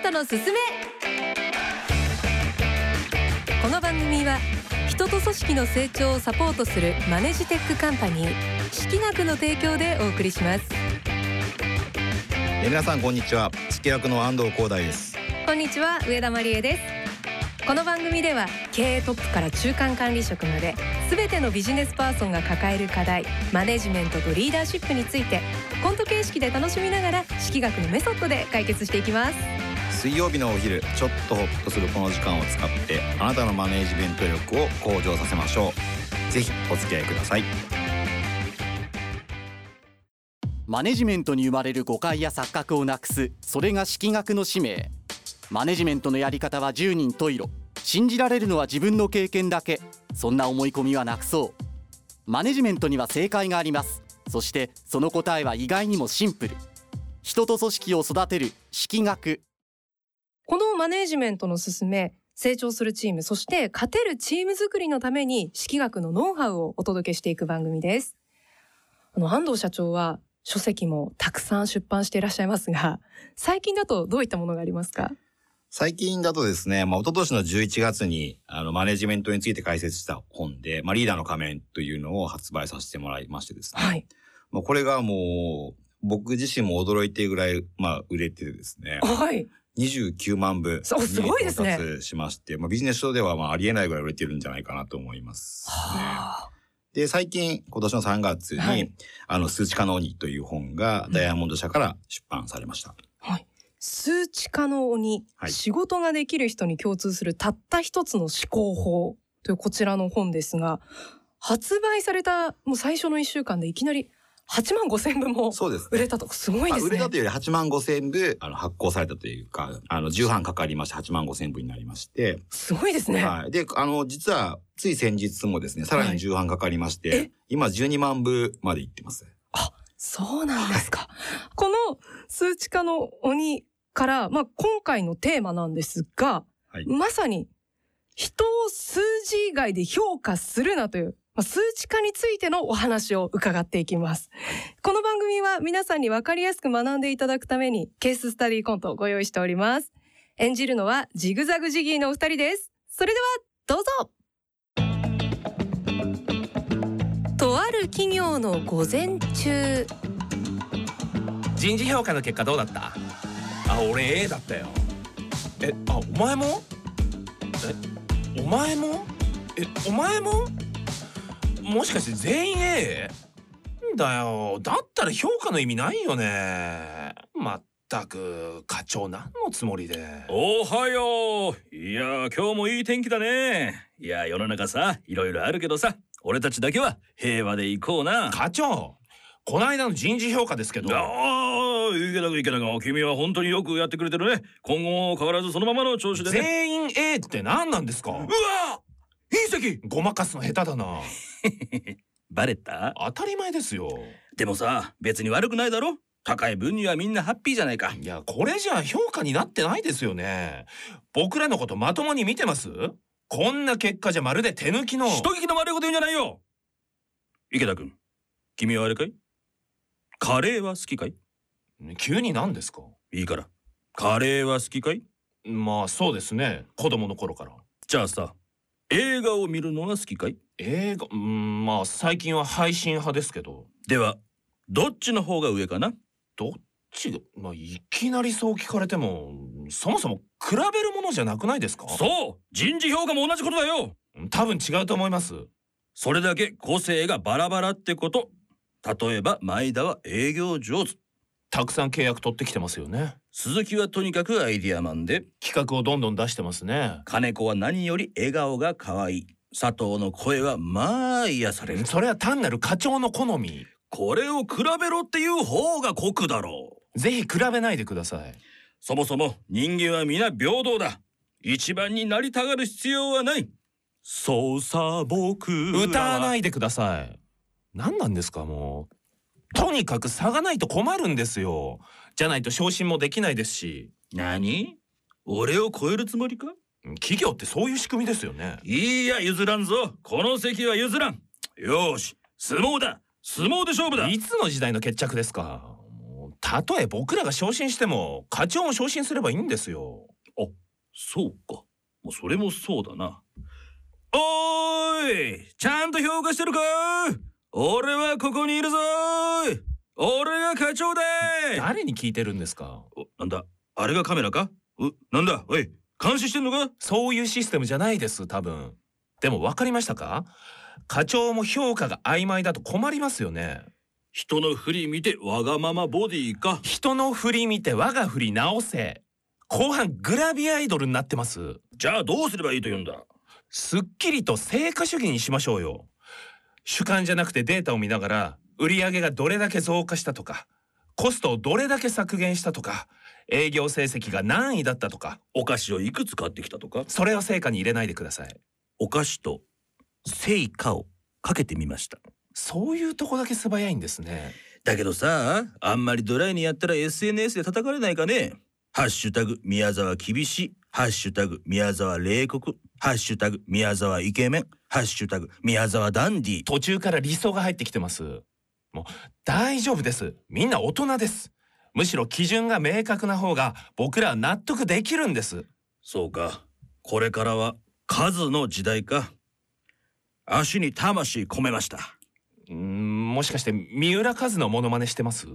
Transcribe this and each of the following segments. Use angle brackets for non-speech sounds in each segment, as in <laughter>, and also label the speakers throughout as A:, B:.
A: ントのすすめ。この番組は人と組織の成長をサポートするマネジテックカンパニー識学の提供でお送りします。
B: え皆さんこんにちは。識学の安藤広大です。
A: こんにちは上田真理恵です。この番組では経営トップから中間管理職まで全てのビジネスパーソンが抱える課題マネジメントとリーダーシップについてコント形式で楽しみながら式学のメソッドで解決していきます
B: 水曜日のお昼ちょっとホッとするこの時間を使ってあなたのマネージメント力を向上させましょう。ぜひお付き合いください。
C: マネジメントに生まれる誤解や錯覚をなくすそれが式学の使命。マネジメントのやり方は十人十色。信じられるのは自分の経験だけ。そんな思い込みはなくそう。マネジメントには正解があります。そしてその答えは意外にもシンプル。人と組織を育てる式学。
A: このマネージメントの進め成長するチームそして勝てるチーム作りのために式学のノウハウをお届けしていく番組ですあの安藤社長は書籍もたくさん出版していらっしゃいますが最近だとどういったものがありますか？
B: 最近だとですね、まあ、一昨年の11月に、あの、マネジメントについて解説した本で、まあ、リーダーの仮面というのを発売させてもらいましてですね。
A: はい
B: まあ、これがもう、僕自身も驚いているぐらい、まあ、売れてですね。
A: はい
B: 29万部に
A: そうすごいですね。
B: 到達しまして、まあ、ビジネス書ではまあありえないぐらい売れてるんじゃないかなと思います、で、最近、今年の3月に、
A: はい。
B: あの、数値化の鬼という本がダイヤモンド社から出版されました。
A: はい。数値化の鬼、
B: はい。
A: 仕事ができる人に共通するたった一つの思考法というこちらの本ですが発売されたもう最初の1週間でいきなり8万5千部も。売れたとすごい
B: まあ
A: ですね。
B: 売れたというより8万5千部あの発行されたというか、あの、重版かかりまして8万5千部になりまして、
A: すごいですね。
B: はい。で、あの、実は、つい先日もですね、さらに重版かかりまして、
A: え？
B: 今12万部までいってます。
A: そうなんですか。この数値化の鬼から、まあ、今回のテーマなんですが、
B: はい
A: まさに人を数字以外で評価するなという、まあ、数値化についてのお話を伺っていきます。この番組は皆さんに分かりやすく学んでいただくためにケーススタディコントをご用意しております。演じるのはジグザグジギーのお二人です。それではどうぞ。とある企業の午前中。
D: 人事評価の結果どうだった？あ俺 A だったよ。えあお前も？えお前も？えお前も？もしかして全員 A? んだよ。だったら評価の意味ないよね。まったく課長何のつもりで。
E: おはよう。いや今日もいい天気だね。いや世の中さいろいろあるけどさ俺たちだけは平和で行こうな。
D: 課長この間の人事評価ですけど。
E: ああ池田君池田君君は本当によくやってくれてるね。今後も変わらずそのままの調子でね。
D: 全員 A って何なんですか？
E: うわ隕石！
D: ごまかすの下手だな
E: バレた？
D: 当たり前ですよ。
E: でもさ別に悪くないだろ？高い分にはみんなハッピーじゃないか。
D: いやこれじゃ評価になってないですよね。僕らのことまともに見てます？こんな結果じゃまるで手抜きの。
E: 人聞きの悪いこと言うんじゃないよ。池田君君はあれかい？カレーは好きかい？
D: 急に何ですか？
E: いいから。カレーは好きかい？
D: まあそうですね。子供の頃から。
E: じゃあさ映画を見るのが好きかい？
D: 映画うんまあ最近は配信派ですけど。
E: ではどっちの方が上かな？
D: どっちがまあいきなりそう聞かれてもそもそも比べるものじゃなくないですか？
E: そう人事評価も同じことだよ。
D: 多分違うと思います。
E: それだけ個性がバラバラってこと。例えば前田は営業上手。
D: たくさん契約取ってきてますよね。
E: 鈴木はとにかくアイディアマンで。
D: 企画をどんどん出してますね。
E: 金子は何より笑顔が可愛い佐藤の声はまあ癒される。
D: それは単なる課長の好み。
E: これを比べろっていう方が酷だろう。
D: ぜひ比べないでください。
E: そもそも人間は皆平等だ。一番になりたがる必要はない。そうさ僕
D: 歌わないいでください。何なんですかもう。とにかく差がないと困るんですよ。じゃないと昇進もできないですし。
E: 何？俺を超えるつもりか？
D: 企業ってそういう仕組みですよね。
E: いいや譲らんぞ。この席は譲らん。よーし相撲だ。相撲で勝負だ。
D: いつの時代の決着ですか？たとえ僕らが昇進しても課長も昇進すればいいんですよ。
E: そうか。もうそれもそうだな。おーいちゃんと評価してるか？俺はここにいるぞ。俺が課長だ。
D: 誰に聞いてるんですか？
E: おなんだ？あれがカメラか？うなんだ？おい監視してんのか？
D: そういうシステムじゃないです多分。でも分かりましたか？課長も評価が曖昧だと困りますよね。
E: 人の振り見てわがままボディか？
D: 人の振り見て我が振り直せ。後半グラビアアイドルになってます。
E: じゃあどうすればいいと言うんだ？
D: すっきりと成果主義にしましょうよ。主観じゃなくてデータを見ながら売上がどれだけ増加したとかコストをどれだけ削減したとか営業成績が何位だったとか
E: お菓子をいくつ買ってきたとか
D: それを成果に入れないでください。
E: お菓子と成果をかけてみました。
D: そういうとこだけ素早いんですね。
E: だけどさあんまりドライにやったら SNS で叩かれないかね。ハッシュタグ宮沢厳しい。ハッシュタグ宮沢冷酷。ハッシュタグ宮沢イケメン。ハッシュタグ宮沢ダンディ。
D: 途中から理想が入ってきてます。もう大丈夫です。みんな大人ですむしろ基準が明確な方が僕らは納得できるんです。
E: そうか。これからは数の時代か。足に魂込めました。
D: うーんもしかして三浦和のモノマネしてます？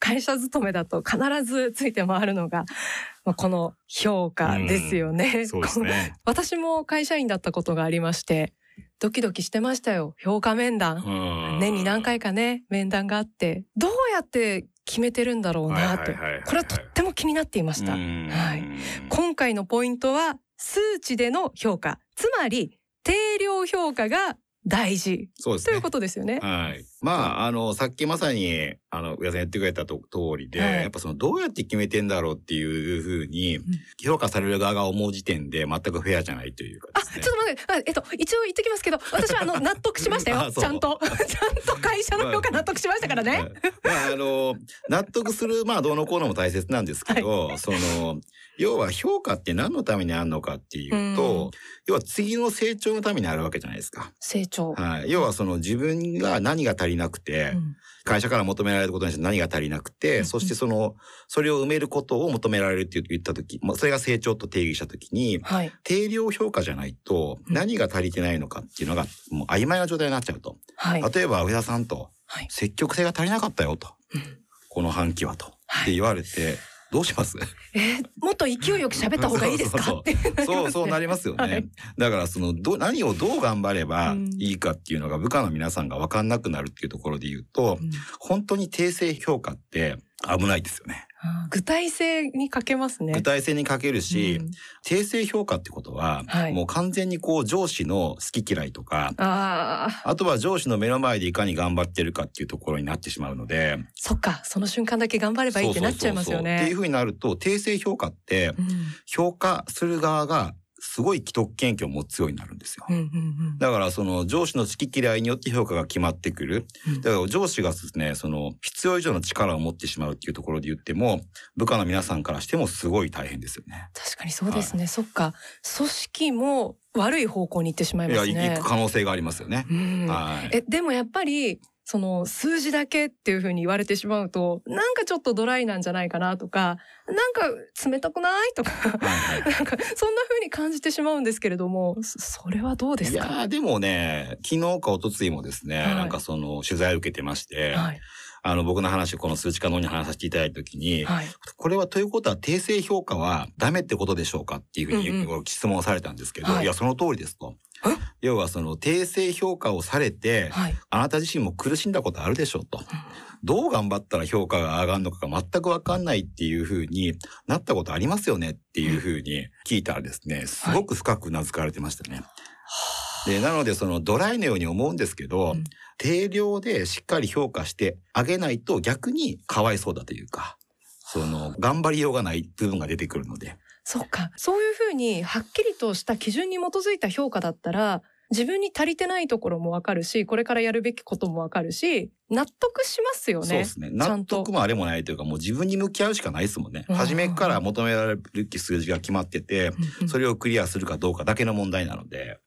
A: 会社勤めだと必ずついて回るのが、まあ、この評価ですよね。
B: そうですね。<laughs>
A: 私も会社員だったことがありまして、ドキドキしてましたよ。評価面談。年に何回かね、面談があって、どうやって決めてるんだろうなと。これはとっても気になっていました。はい。今回のポイントは、数値での評価。つまり、定量評価が大事
B: ね
A: という。ことですよね。
B: はい。まあ、あの、さっきまさに、あの、上田さん言ってくれたと通りで、
A: はい
B: やっぱその、どうやって決めてんだろうっていうふうに、評価される側が思う時点で全くフェアじゃないというかね。
A: ちょっと待って、あえっと、一応言ってきますけど、私はあの、納得しましたよ。<laughs> ちゃんと。<laughs> ちゃんと会社の評価納得しましたからね？
B: はいまあ、あの、納得する、まあ、どうのこうのも大切なんですけど、その、要は評価って何のためにあるのかっていうと、要は次の成長のためにあるわけじゃないですか。
A: 成長。
B: はい。要はその自分が何が足りなくて、
A: うん
B: 会社から求められることにして何が足りなくて、
A: うん
B: そしてその、それを埋めることを求められるって言ったとき、まあ、それが成長と定義したときに、
A: はい。
B: 定量評価じゃないと
A: うん
B: 何が足りてないのかっていうのがもう曖昧な状態になっちゃうと。
A: はい。
B: 例えば上田さんと
A: はい。
B: 積極性が足りなかったよと。
A: うん
B: この半期はと。っ
A: はい。
B: て言われて、どうします？
A: えーもっと勢いよく喋った方がいいですか？
B: そうそう、なりますよね。
A: はい。
B: だから、その、ど、何をどう頑張れば
A: うん。
B: いいかっていうのが部下の皆さんが分かんなくなるっていうところで言うと、
A: うん。
B: 本当に訂正評価って危ないですよね。
A: 具体性に欠けますね。
B: 具体性に欠けるし、
A: うん
B: 訂正評価ってことは、
A: はい
B: もう完全にこう上司の好き嫌いとか、
A: ああ、
B: あとは上司の目の前でいかに頑張ってるかっていうところになってしまうので、
A: そっか、その瞬間だけ頑張ればいいってなっちゃいますよ
B: そうそうそうっていう
A: ね。
B: ふうになると、訂正評価って、
A: うん
B: 評価する側がすごい既得権益を持つようになるんですよ。だからその上司の好き嫌いによって評価が決まってくる。
A: うん
B: だから上司がですね、その必要以上の力を持ってしまうっていうところで言っても、部下の皆さんからしてもすごい大変ですよね。
A: 確かにそうですね。そっか。組織も悪い方向に行ってしまい
B: いや、
A: ますね。
B: 行く可能性がありますよね。
A: うん
B: はい。
A: え、でもやっぱり、その数字だけっていうふうに言われてしまうと、なんかちょっとドライなんじゃないかなとか、なんか冷たくないとか、
B: はいはい <laughs>
A: なんかそんな風に感じてしまうんですけれども、そそれはどうですか？
B: いやーでもね、昨日か一昨日もですね、
A: はい
B: なんかその取材を受けてまして、
A: はい。
B: あの僕の話、この数値化のに話させていただいたときに、
A: はい。
B: これはということは訂正評価はダメってことでしょうかっていうふうに
A: うん
B: 質問をされたんですけど、
A: はい
B: いや、その通りですと。要はその訂正評価をされて、
A: はい。
B: あなた自身も苦しんだことあるでしょうと。どう頑張ったら評価が上がるのかが全くわかんないっていうふうになったことありますよねっていうふうに聞いたらですね、すごく深くうなずかれてましたね。で、なのでそのドライのように思うんですけど、
A: うん
B: 定量でしっかり評価してあげないと逆にかわいそうだというか、その頑張りようがない部分が出てくるので。
A: そっか。そういうふうに、はっきりとした基準に基づいた評価だったら、自分に足りてないところもわかるし、これからやるべきこともわかるし、納得しますよね。
B: そうですね。納得もあれもないというか、もう自分に向き合うしかないですもんね。
A: うん
B: 初めから求められるべき数字が決まってて、それをクリアするかどうかだけの問題なので。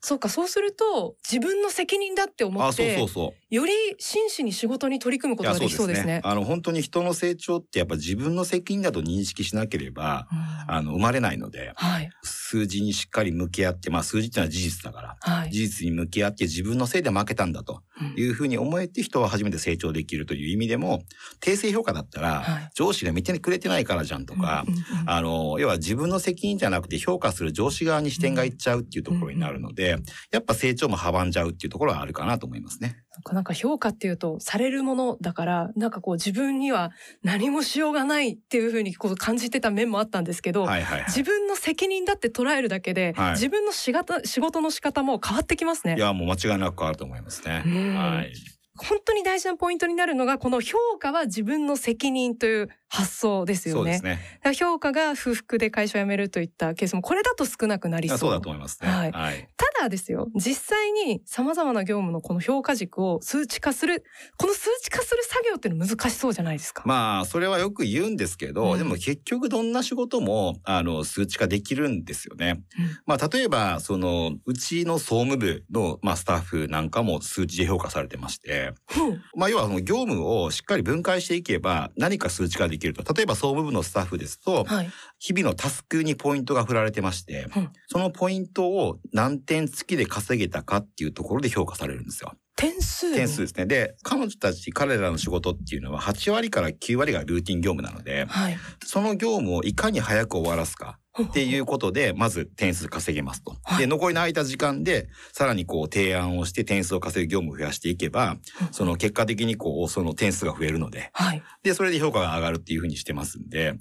A: そうかそうすると自分の責任だって思
B: あそう
A: って
B: そうそう。
A: より真摯に仕事に取り組むことができそうですね。
B: あの本当に人の成長ってやっぱ自分の責任だと認識しなければ
A: うん。
B: あの生まれないので
A: はい。
B: 数字にしっかり向き合ってまあ数字っていうのは事実だから
A: はい。
B: 事実に向き合って自分のせいで負けたんだと
A: うん。
B: いうふうに思えて人は初めて成長できるという意味でも訂正評価だったら、
A: はい。
B: 上司が見てくれてないからじゃんとか、
A: うんうんうん。
B: あの要は自分の責任じゃなくて評価する上司側に視点がいっちゃうっていうところになるので、やっぱ成長も阻んじゃうっていうところはあるかなと思いますね。
A: なんかなんか評価っていうとされるものだからなんかこう自分には何もしようがないっていうふうにこう感じてた面もあったんですけど、
B: はいはいはい。
A: 自分の責任だって捉えるだけで、
B: はい
A: 自分の仕事仕事の仕方も変わってきますね
B: い。やもう間違いなく変わると思いますね。
A: うん
B: はい。
A: 本当に大事なポイントになるのがこの評価は自分の責任という発想ですよね。
B: ね。
A: 評価が不服で会社を辞めるといったケースもこれだと少なくなりそう。
B: あそうだと思いますね。
A: はい
B: はい。
A: ただですよ実際に様々な業務のこの評価軸を数値化するこの数値化する作業っていうの難しそうじゃないですか。
B: まあそれはよく言うんですけど、
A: うん
B: でも結局どんな仕事もあの数値化できるんですよね。まあ例えばそのうちの総務部のまあスタッフなんかも数値で評価されてまして、
A: うん
B: まあ要はその業務をしっかり分解していけば何か数値化できると。例えば総務部のスタッフですと、
A: はい。
B: 日々のタスクにポイントが振られてまして、
A: うん
B: そのポイントを何点付きで稼げたかっていうところで評価されるんですよ。
A: 点数？に
B: 点数ですね。で、彼女たち、彼らの仕事っていうのは8割から9割がルーティン業務なので、
A: はい。
B: その業務をいかに早く終わらすかっていうことで、まず点数稼げますと。
A: はい
B: で、残りの空いた時間で、さらにこう提案をして点数を稼ぐ業務を増やしていけば、その結果的にこう、その点数が増えるので、
A: はい。
B: で、それで評価が上がるっていうふうにしてますんで、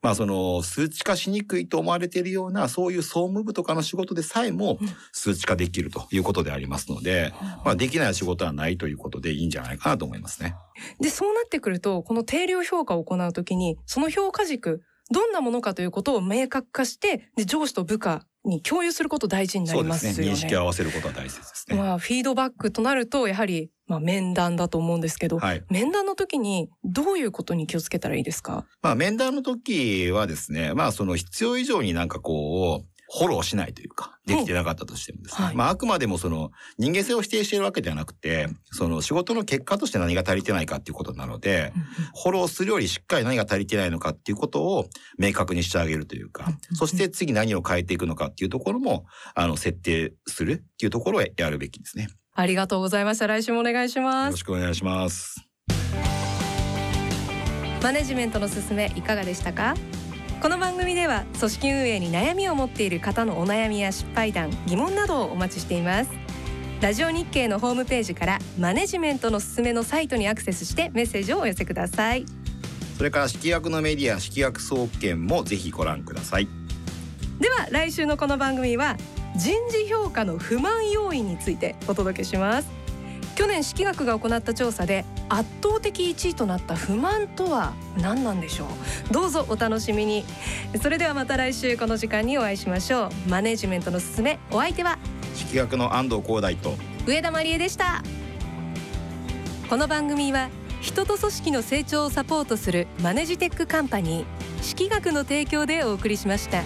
B: まあその数値化しにくいと思われているような、そういう総務部とかの仕事でさえも
A: うん
B: 数値化できるということでありますので、まあできない仕事はないということでいいんじゃないかなと思いますね。
A: でそうなってくるとこの定量評価を行うときにその評価軸どんなものかということを明確化してで上司と部下に共有すること大事にな
B: そうで
A: りますすよね。
B: ね。認識を合わせることは大切ですね。
A: まあフィードバックとなるとやはりまあ面談だと思うんですけど、
B: はい。
A: 面談の時にどういうことに気をつけたらいいですか？
B: まあ面談の時はですね、まあその必要以上になんかこう、フォローしないというか、できてなかったとしてもですね。
A: はい
B: まああくまでもその人間性を否定しているわけではなくて、その仕事の結果として何が足りてないかっていうことなので、フォローするよりしっかり何が足りてないのかっていうことを明確にしてあげるというか、そして次何を変えていくのかっていうところも、あの、設定するっていうところをやるべきですね。
A: ありがとうございました。来週もお願いし
B: よ
A: ます。
B: ろしくお願いします。
A: マネジメントのすすめいかがでしたか？この番組では組織運営に悩みを持っている方のお悩みや失敗談疑問などをお待ちしています。ラジオ日経のホームページからマネジメントのすすめのサイトにアクセスしてメッセージをお寄せください。
B: それから式学のメディア、式学総研もぜひご覧ください。
A: では来週のこの番組は人事評価の不満要因についてお届けします去年式学が行った調査で圧倒的1位となった不満とは何なんでしょう。どうぞお楽しみに。それではまた来週この時間にお会いしましょう。マネジメントのすすめお相手は？
B: 式学の安藤光大と。
A: 上田真理恵でした。この番組は人と組織の成長をサポートするマネジテックカンパニー式学の提供でお送りしました。